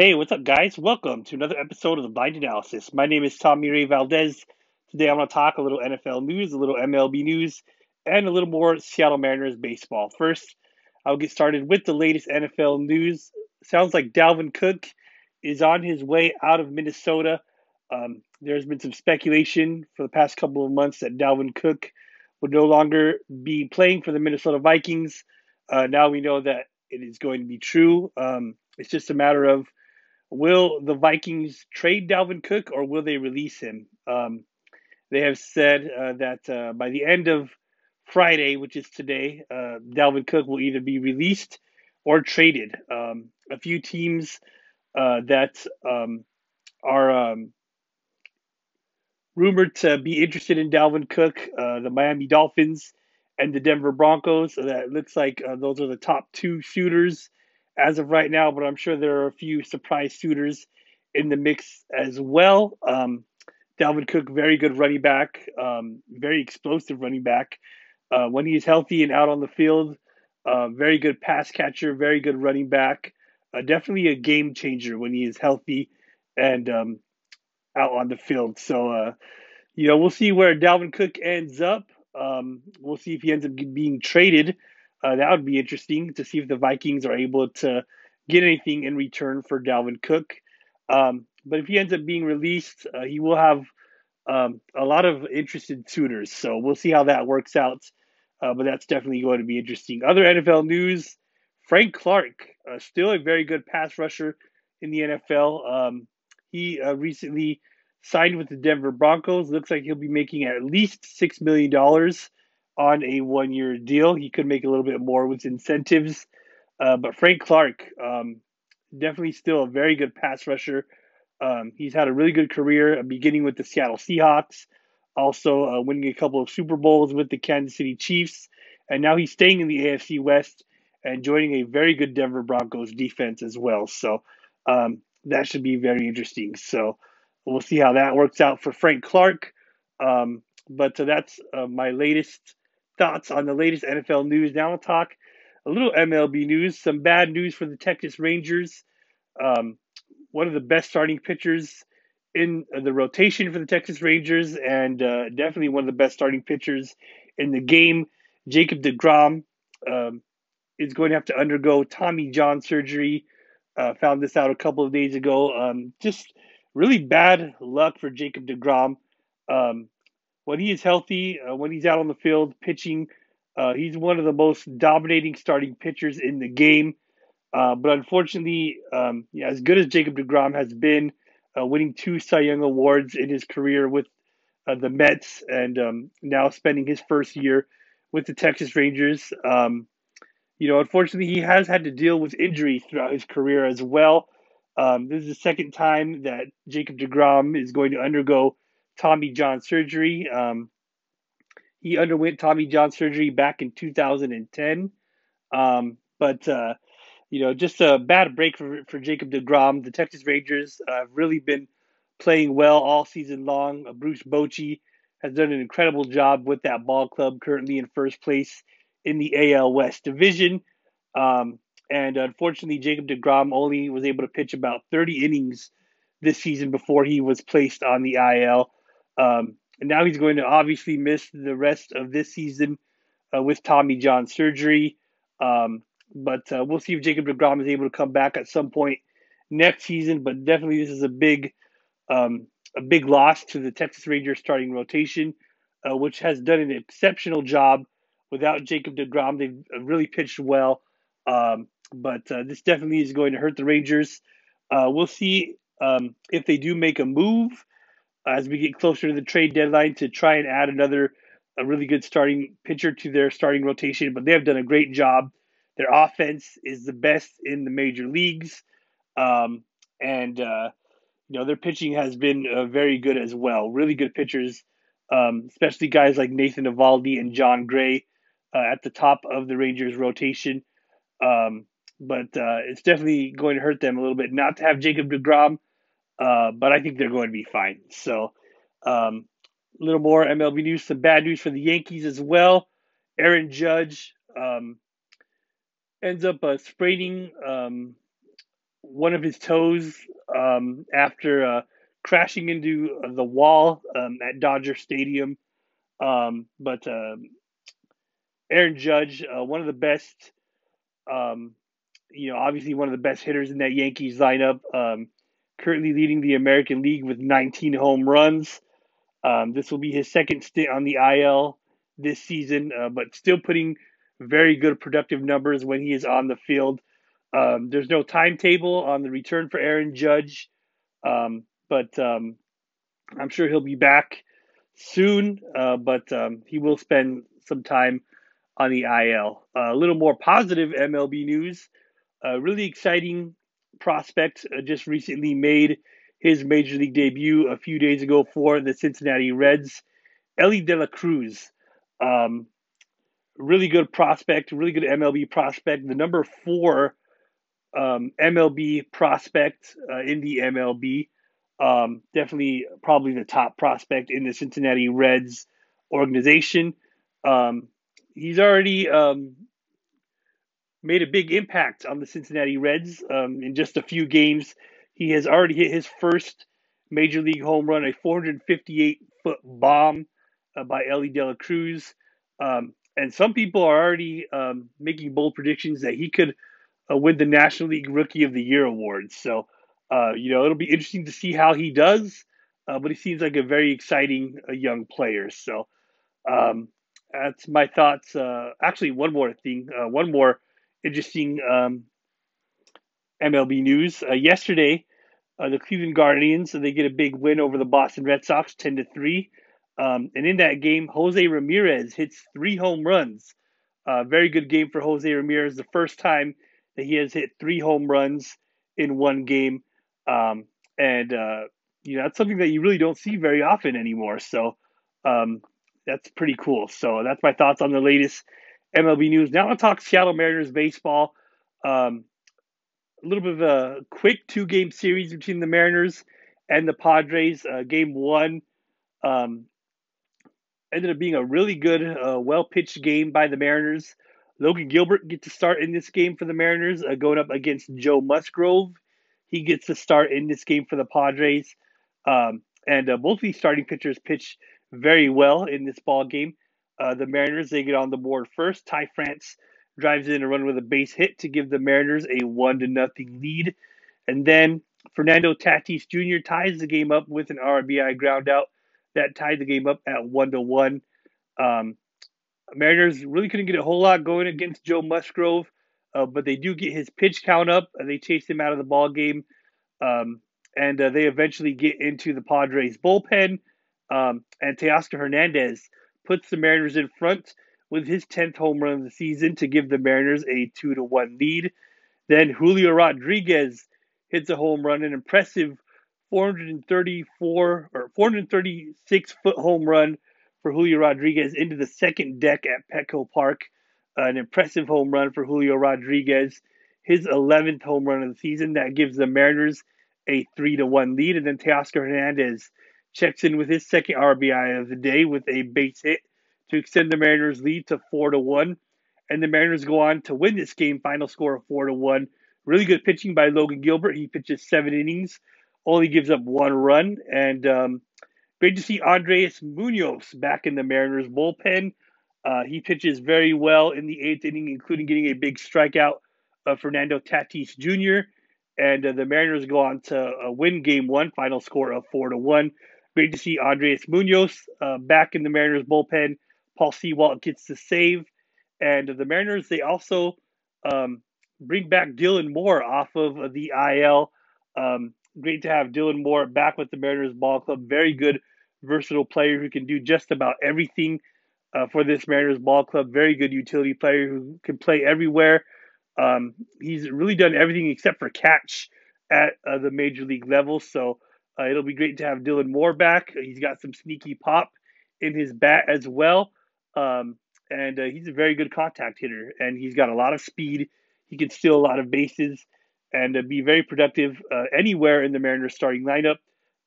Hey, what's up, guys? Welcome to another episode of the Blind Analysis. My name is Tommy Ray Valdez. Today I'm going to talk a little NFL news, a little MLB news, and a little more Seattle Mariners baseball. First, I'll get started with the latest NFL news. Sounds like Dalvin Cook is on his way out of Minnesota. Um, there's been some speculation for the past couple of months that Dalvin Cook would no longer be playing for the Minnesota Vikings. Uh, now we know that it is going to be true. Um, it's just a matter of Will the Vikings trade Dalvin Cook or will they release him? Um, they have said uh, that uh, by the end of Friday, which is today, uh, Dalvin Cook will either be released or traded. Um, a few teams uh, that um, are um, rumored to be interested in Dalvin Cook, uh, the Miami Dolphins and the Denver Broncos. So that looks like uh, those are the top two shooters as of right now, but I'm sure there are a few surprise suitors in the mix as well. Um, Dalvin Cook, very good running back, um, very explosive running back. Uh, when he's healthy and out on the field, uh, very good pass catcher, very good running back. Uh, definitely a game changer when he is healthy and um, out on the field. So, uh, you know, we'll see where Dalvin Cook ends up. Um, we'll see if he ends up being traded uh, that would be interesting to see if the Vikings are able to get anything in return for Dalvin Cook. Um, but if he ends up being released, uh, he will have um, a lot of interested suitors. So we'll see how that works out. Uh, but that's definitely going to be interesting. Other NFL news Frank Clark, uh, still a very good pass rusher in the NFL. Um, he uh, recently signed with the Denver Broncos. Looks like he'll be making at least $6 million on a one year deal. He could make a little bit more with incentives. Uh, but Frank Clark, um, definitely still a very good pass rusher. Um, he's had a really good career, uh, beginning with the Seattle Seahawks, also uh, winning a couple of Super Bowls with the Kansas City Chiefs, and now he's staying in the AFC West and joining a very good Denver Broncos defense as well. So um, that should be very interesting. So we'll see how that works out for Frank Clark. Um, but that's uh, my latest thoughts on the latest NFL news. Now we'll talk a little MLB news. Some bad news for the Texas Rangers. Um, one of the best starting pitchers in the rotation for the Texas Rangers, and uh, definitely one of the best starting pitchers in the game. Jacob DeGrom um, is going to have to undergo Tommy John surgery. Uh, found this out a couple of days ago. Um, just really bad luck for Jacob DeGrom. Um, when he is healthy, uh, when he's out on the field pitching, uh, he's one of the most dominating starting pitchers in the game. Uh, but unfortunately, um, yeah, as good as Jacob DeGrom has been, uh, winning two Cy Young awards in his career with uh, the Mets, and um, now spending his first year with the Texas Rangers, um, you know, unfortunately, he has had to deal with injuries throughout his career as well. Um, this is the second time that Jacob DeGrom is going to undergo Tommy John surgery. Um, he underwent Tommy John surgery back in 2010. Um, but, uh, you know, just a bad break for, for Jacob DeGrom. The Texas Rangers uh, have really been playing well all season long. Uh, Bruce Bochy has done an incredible job with that ball club, currently in first place in the AL West division. Um, and unfortunately, Jacob DeGrom only was able to pitch about 30 innings this season before he was placed on the IL. Um, and now he's going to obviously miss the rest of this season uh, with Tommy John surgery. Um, but uh, we'll see if Jacob DeGrom is able to come back at some point next season. But definitely, this is a big, um, a big loss to the Texas Rangers starting rotation, uh, which has done an exceptional job without Jacob DeGrom. They've really pitched well, um, but uh, this definitely is going to hurt the Rangers. Uh, we'll see um, if they do make a move as we get closer to the trade deadline to try and add another a really good starting pitcher to their starting rotation. But they have done a great job. Their offense is the best in the major leagues, um, and uh, you know their pitching has been uh, very good as well. Really good pitchers, um, especially guys like Nathan Eovaldi and Jon Gray uh, at the top of the Rangers rotation. Um, but uh, it's definitely going to hurt them a little bit not to have Jacob Degrom uh, but I think they're going to be fine. So, um, a little more MLB news, some bad news for the Yankees as well. Aaron Judge um, ends up uh, spraining um, one of his toes um, after uh, crashing into the wall um, at Dodger Stadium. Um, but Aaron Judge, uh, one of the best, you know, obviously one of the best hitters in that Yankees lineup. Currently leading the American League with 19 home runs. Um, this will be his second stint on the IL this season, uh, but still putting very good productive numbers when he is on the field. Um, there's no timetable on the return for Aaron Judge, um, but um, I'm sure he'll be back soon. Uh, but um, he will spend some time on the IL. Uh, a little more positive MLB news. Uh, really exciting prospect uh, just recently made his major league debut a few days ago for the Cincinnati Reds. Elly De La Cruz, um, really good prospect, really good MLB prospect, the number four um, MLB prospect uh, in the MLB. Um, definitely, probably the top prospect in the Cincinnati Reds organization. Um, he's already um, made a big impact on the Cincinnati Reds um, in just a few games. He has already hit his first major league home run, a 458 foot bomb uh, by Elly De La Cruz. Um, and some people are already um, making bold predictions that he could uh, win the National League Rookie of the Year award. So, uh, you know, it'll be interesting to see how he does. Uh, but he seems like a very exciting uh, young player. So, um, that's my thoughts. Uh, actually, one more thing, one more interesting um, MLB news. Uh, yesterday, uh, the Cleveland Guardians they get a big win over the Boston Red Sox, ten to three. Um, and in that game, Jose Ramirez hits three home runs. Uh, very good game for Jose Ramirez. The first time that he has hit three home runs in one game, um, and uh, you know that's something that you really don't see very often anymore. So um, that's pretty cool. So that's my thoughts on the latest MLB news. Now I'll talk Seattle Mariners baseball. Um, a little bit of a quick two game series between the Mariners and the Padres. Uh, game one um, ended up being a really good, uh, well pitched game by the Mariners. Logan Gilbert gets to start in this game for the Mariners, uh, going up against Joe Musgrove. He gets to start in this game for the Padres. Um, and uh, both these starting pitchers pitch very well in this ball game. Uh, the Mariners they get on the board first. Ty France drives in a run with a base hit to give the Mariners a one to nothing lead, and then Fernando Tatis Jr. ties the game up with an RBI ground out that tied the game up at one to one. Um, Mariners really couldn't get a whole lot going against Joe Musgrove, uh, but they do get his pitch count up. and they chase him out of the ball game, um, and uh, they eventually get into the Padres bullpen. Um, and Teoscar Hernandez puts the Mariners in front with his 10th home run of the season to give the Mariners a 2 to 1 lead. Then Julio Rodriguez hits a home run, an impressive 434 or 436 foot home run for Julio Rodriguez into the second deck at Petco Park. An impressive home run for Julio Rodriguez, his 11th home run of the season. That gives the Mariners a 3 to 1 lead. And then Teoscar Hernandez checks in with his second RBI of the day with a base hit to extend the Mariners' lead to four to one. And the Mariners go on to win this game, final score of four to one. Really good pitching by Logan Gilbert. He pitches seven innings, only gives up one run, and um, great to see Andres Munoz back in the Mariners bullpen. Uh, he pitches very well in the eighth inning, including getting a big strikeout of Fernando Tatis Jr. And uh, the Mariners go on to uh, win Game One, final score of four to one. Great to see Andres Munoz uh, back in the Mariners bullpen. Paul Sewald gets the save. And the Mariners, they also um, bring back Dylan Moore off of the IL. Um, great to have Dylan Moore back with the Mariners ball club. Very good, versatile player who can do just about everything uh, for this Mariners ball club. Very good utility player who can play everywhere. Um, he's really done everything except for catch at uh, the major league level. So uh, it'll be great to have Dylan Moore back. He's got some sneaky pop in his bat as well. Um, and uh, he's a very good contact hitter, and he's got a lot of speed. He can steal a lot of bases and uh, be very productive uh, anywhere in the Mariners starting lineup.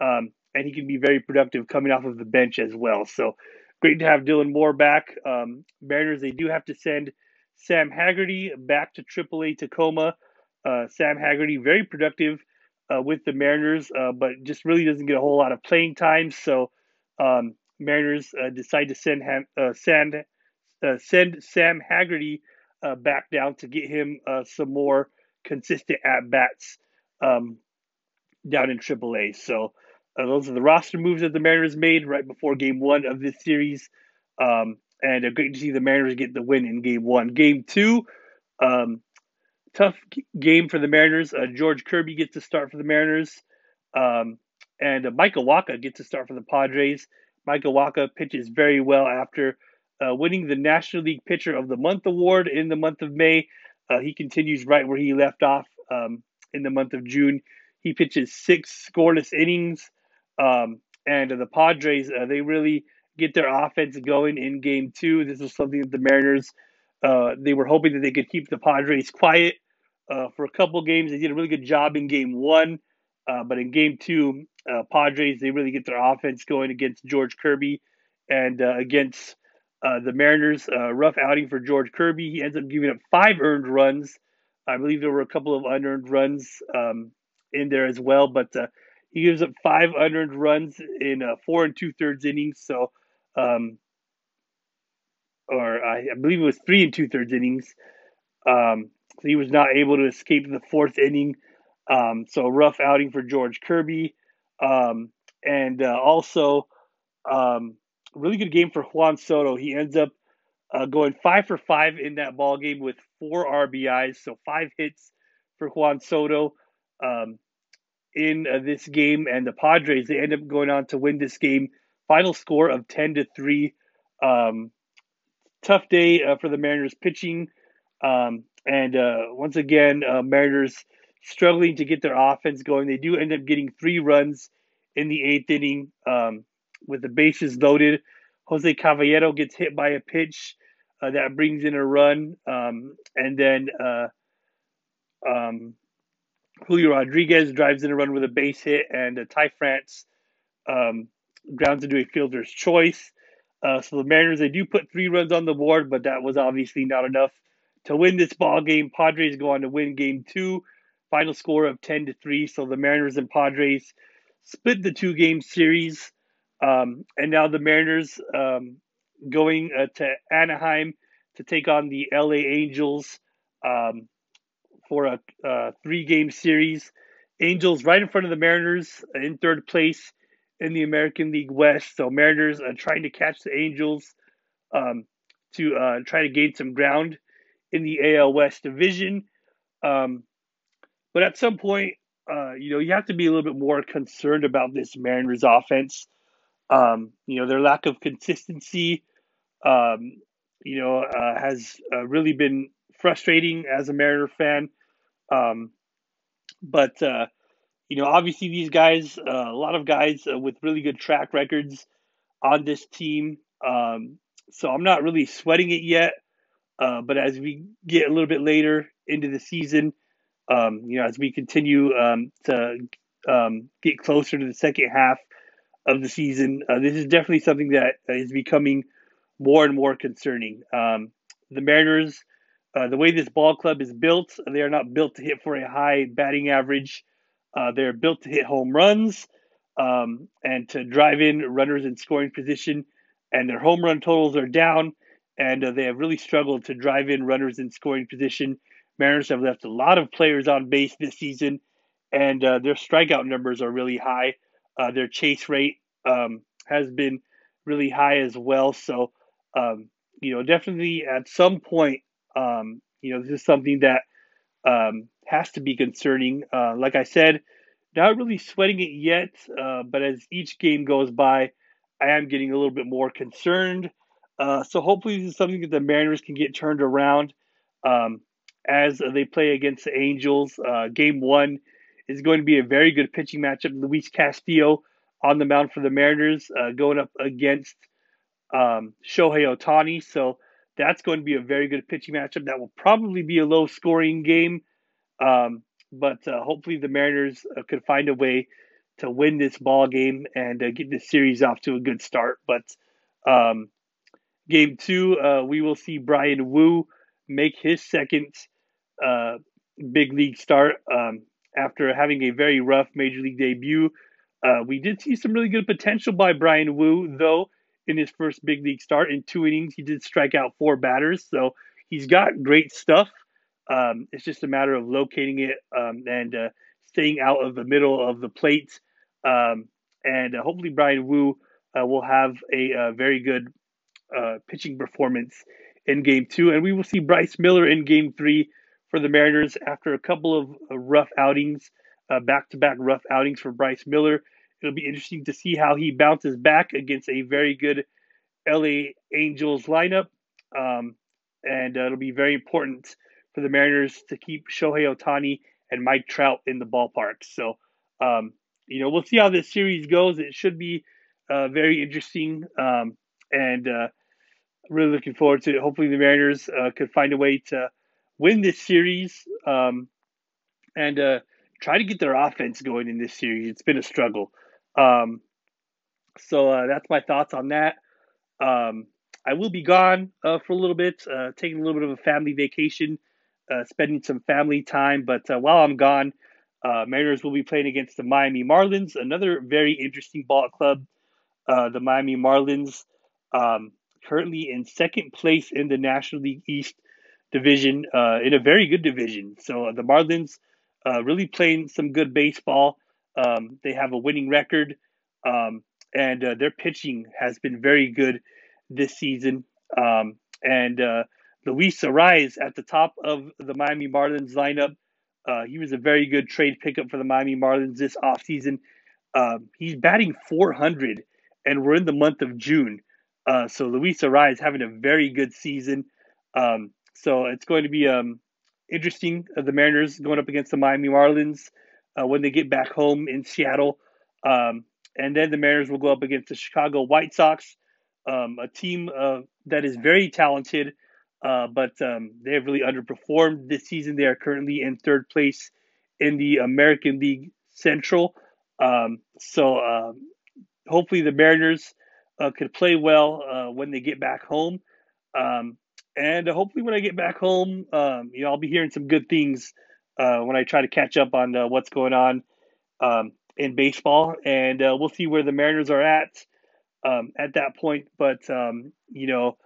Um, and he can be very productive coming off of the bench as well. So great to have Dylan Moore back. Um, Mariners, they do have to send Sam Haggerty back to AAA Tacoma Uh, Sam Haggerty, very productive uh, with the Mariners, uh, but just really doesn't get a whole lot of playing time. So um, Mariners uh, decide to send Ham, uh, send uh, send Sam Haggerty back down to get him some more consistent at bats um, down in AAA. So those are the roster moves that the Mariners made right before Game One of this series. Um, and great to see the Mariners get the win in Game One. Game Two, um, tough game for the Mariners. Uh, George Kirby gets to start for the Mariners, um, and uh, Michael Wacha gets to start for the Padres. Michael Wacha pitches very well after uh, winning the National League Pitcher of the Month award in the month of May. Uh, he continues right where he left off um, in the month of June. He pitches six scoreless innings, um, and the Padres uh, they really get their offense going in Game Two. This is something that the Mariners uh, they were hoping that they could keep the Padres quiet uh, for a couple games. They did a really good job in game one, uh, but in game two, uh, Padres, they really get their offense going against George Kirby and uh, against uh, the Mariners. rough outing for George Kirby. He ends up giving up five earned runs. I believe there were a couple of unearned runs um, in there as well, but he gives up five unearned runs in four and two thirds innings. So, um, or I, I, believe it was three and two thirds innings. Um, he was not able to escape the fourth inning. Um, so rough outing for George Kirby, um, and uh, also um, really good game for Juan Soto. He ends up uh, going five for five in that ball game with four RBIs, so five hits for Juan Soto um, in uh, this game. And the Padres they end up going on to win this game. Final score of ten to three. Um, tough day uh, for the Mariners pitching. Um, and uh, once again, uh, Mariners struggling to get their offense going. They do end up getting three runs in the eighth inning um, with the bases loaded. Jose Caballero gets hit by a pitch uh, that brings in a run, um, and then uh, um, Julio Rodriguez drives in a run with a base hit, and uh, Ty France um, grounds into a fielder's choice. Uh, so the Mariners they do put three runs on the board, but that was obviously not enough to win this ball game. Padres go on to win game two, final score of 10 to 3. So the Mariners and Padres split the two game series. Um, and now the Mariners um, going uh, to Anaheim to take on the LA Angels um, for a, three game series. Angels right in front of the Mariners in third place in the American League West. So Mariners are trying to catch the Angels um, to uh, try to gain some ground in the AL West division. Um, but at some point, uh, you know, you have to be a little bit more concerned about this Mariners offense. Um, you know, their lack of consistency, um, you know, uh, has uh, really been frustrating as a Mariner fan. Um, but, uh, you know, obviously these guys, uh, a lot of guys uh, with really good track records on this team. Um, so I'm not really sweating it yet. Uh, but as we get a little bit later into the season, um, you know, as we continue um, to um, get closer to the second half of the season, uh, this is definitely something that is becoming more and more concerning. Um, the Mariners, uh, the way this ball club is built, they are not built to hit for a high batting average. Uh, they're built to hit home runs um, and to drive in runners in scoring position, and their home run totals are down and uh, they have really struggled to drive in runners in scoring position. Mariners have left a lot of players on base this season, and uh, their strikeout numbers are really high. Uh, their chase rate um, has been really high as well. So, um, you know, definitely at some point, um, you know, this is something that um, has to be concerning. Uh, like I said, not really sweating it yet, uh, but as each game goes by, I am getting a little bit more concerned. Uh, so hopefully this is something that the Mariners can get turned around um, as they play against the Angels. Uh, game one is going to be a very good pitching matchup. Luis Castillo on the mound for the Mariners uh, going up against um, Shohei Ohtani. So that's going to be a very good pitching matchup. That will probably be a low scoring game. Um, but uh, hopefully the Mariners uh, could find a way to win this ball game and get this series off to a good start. But um, Game two, uh, we will see Bryan Woo make his second uh, big league start um, after having a very rough major league debut. Uh, we did see some really good potential by Bryan Woo, though, in his first big league start. In two innings, he did strike out four batters, so he's got great stuff. Um, it's just a matter of locating it um, and uh, staying out of the middle of the plate. Um, and uh, hopefully, Bryan Woo uh, will have a, a uh, very good uh, pitching performance in game two. And we will see Bryce Miller in game three for the Mariners after a couple of uh, rough outings, back to back rough outings for Bryce Miller. It'll be interesting to see how he bounces back against a very good LA Angels lineup. Um, and uh, it'll be very important for the Mariners to keep Shohei Ohtani and Mike Trout in the ballpark. So, um, you know, we'll see how this series goes. It should be uh, very interesting. Um, and uh, really looking forward to it. Hopefully, the Mariners uh, could find a way to win this series um, and uh, try to get their offense going in this series. It's been a struggle. Um, so uh, that's my thoughts on that. Um, I will be gone uh, for a little bit, uh, taking a little bit of a family vacation, uh, spending some family time. But while I'm gone, Mariners will be playing against the Miami Marlins, another very interesting ball club. the Miami Marlins. Um, currently in second place in the National League East division, uh, in a very good division. So uh, the Marlins uh, really playing some good baseball. Um, they have a winning record, um, and uh, their pitching has been very good this season. Um, and uh, Luis Arraez at the top of the Miami Marlins lineup. Uh, he was a very good trade pickup for the Miami Marlins this offseason. Um, he's batting 400, and we're in the month of June. Uh, so Luis Arraez is having a very good season. Um, so it's going to be um, interesting. Uh, the Mariners going up against the Miami Marlins uh, when they get back home in Seattle. Um, and then the Mariners will go up against the Chicago White Sox, um, a team uh, that is very talented, uh, but um, they have really underperformed this season. They are currently in third place in the American League Central. Um, so hopefully the Mariners uh, could play well uh, when they get back home. Um, and hopefully, when I get back home, um, you know, I'll be hearing some good things uh, when I try to catch up on uh, what's going on um, in baseball. And uh, we'll see where the Mariners are at um, at that point. But um, you know,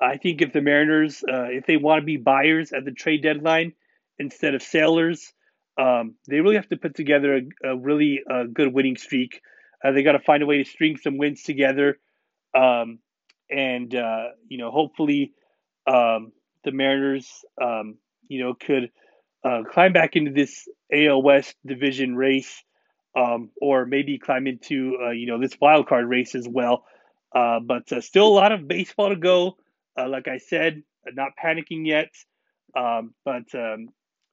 I think if the Mariners, uh, if they want to be buyers at the trade deadline instead of sellers, um, they really have to put together a, a really good winning streak. They got to find a way to string some wins together um, and uh, you know, hopefully, um, the Mariners, um, you know, could uh, climb back into this AL West division race, um, or maybe climb into uh, you know this wild card race as well. Uh, but uh, still a lot of baseball to go. Uh, like I said, not panicking yet. Um, but um,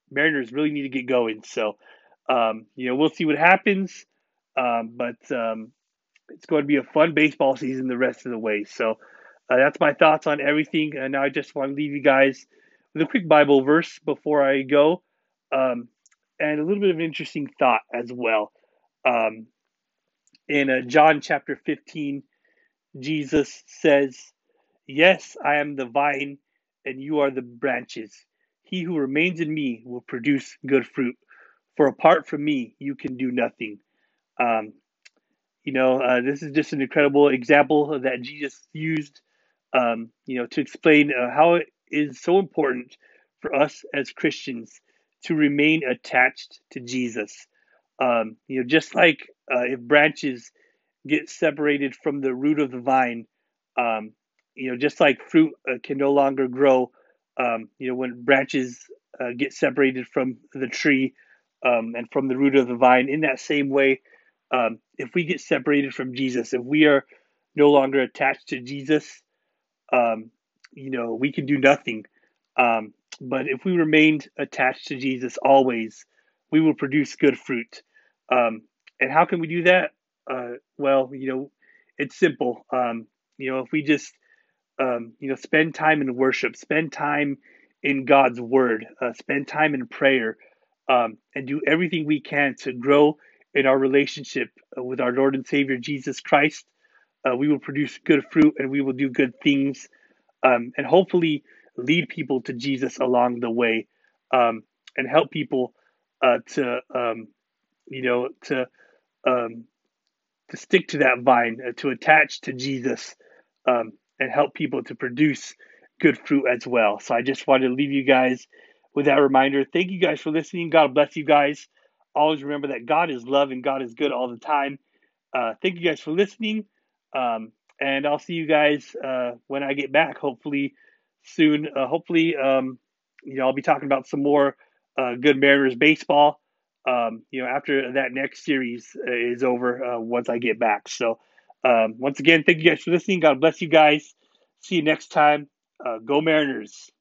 Mariners really need to get going. So, you know, we'll see what happens. Um, but um, it's going to be a fun baseball season the rest of the way. So uh, that's my thoughts on everything. And now I just want to leave you guys with a quick Bible verse before I go, um, and a little bit of an interesting thought as well. Um, in uh, John chapter 15, Jesus says, Yes, I am the vine, and you are the branches. He who remains in me will produce good fruit, for apart from me, you can do nothing. Um, you know, uh, this is just an incredible example that Jesus used, um, you know, to explain uh, how it is so important for us as Christians to remain attached to Jesus. Um, you know, just like uh, if branches get separated from the root of the vine, um, you know, just like fruit uh, can no longer grow, um, you know, when branches uh, get separated from the tree um, and from the root of the vine, in that same way, um, if we get separated from Jesus, if we are no longer attached to Jesus, um, you know, we can do nothing. Um, but if we remained attached to Jesus always, we will produce good fruit. Um, and how can we do that? Uh, well, you know, it's simple. Um, you know, if we just, um, you know, spend time in worship, spend time in God's word, uh, spend time in prayer, and do everything we can to grow in our relationship uh, with our Lord and Savior Jesus Christ, uh, we will produce good fruit and we will do good things um, and hopefully lead people to Jesus along the way. Um, and help people uh, to um, you know to um, to stick to that vine, uh, to attach to Jesus, um, and help people to produce good fruit as well. So I just wanted to leave you guys with that reminder. Thank you guys for listening. God bless you guys. Always remember that God is love and God is good all the time. Uh, thank you guys for listening. Um, and I'll see you guys uh, when I get back, hopefully soon. Uh, hopefully, um, you know, I'll be talking about some more uh, good Mariners baseball. Um, you know, after that next series uh, is over, uh, once I get back. So, um, once again, thank you guys for listening. God bless you guys. See you next time. Go Mariners.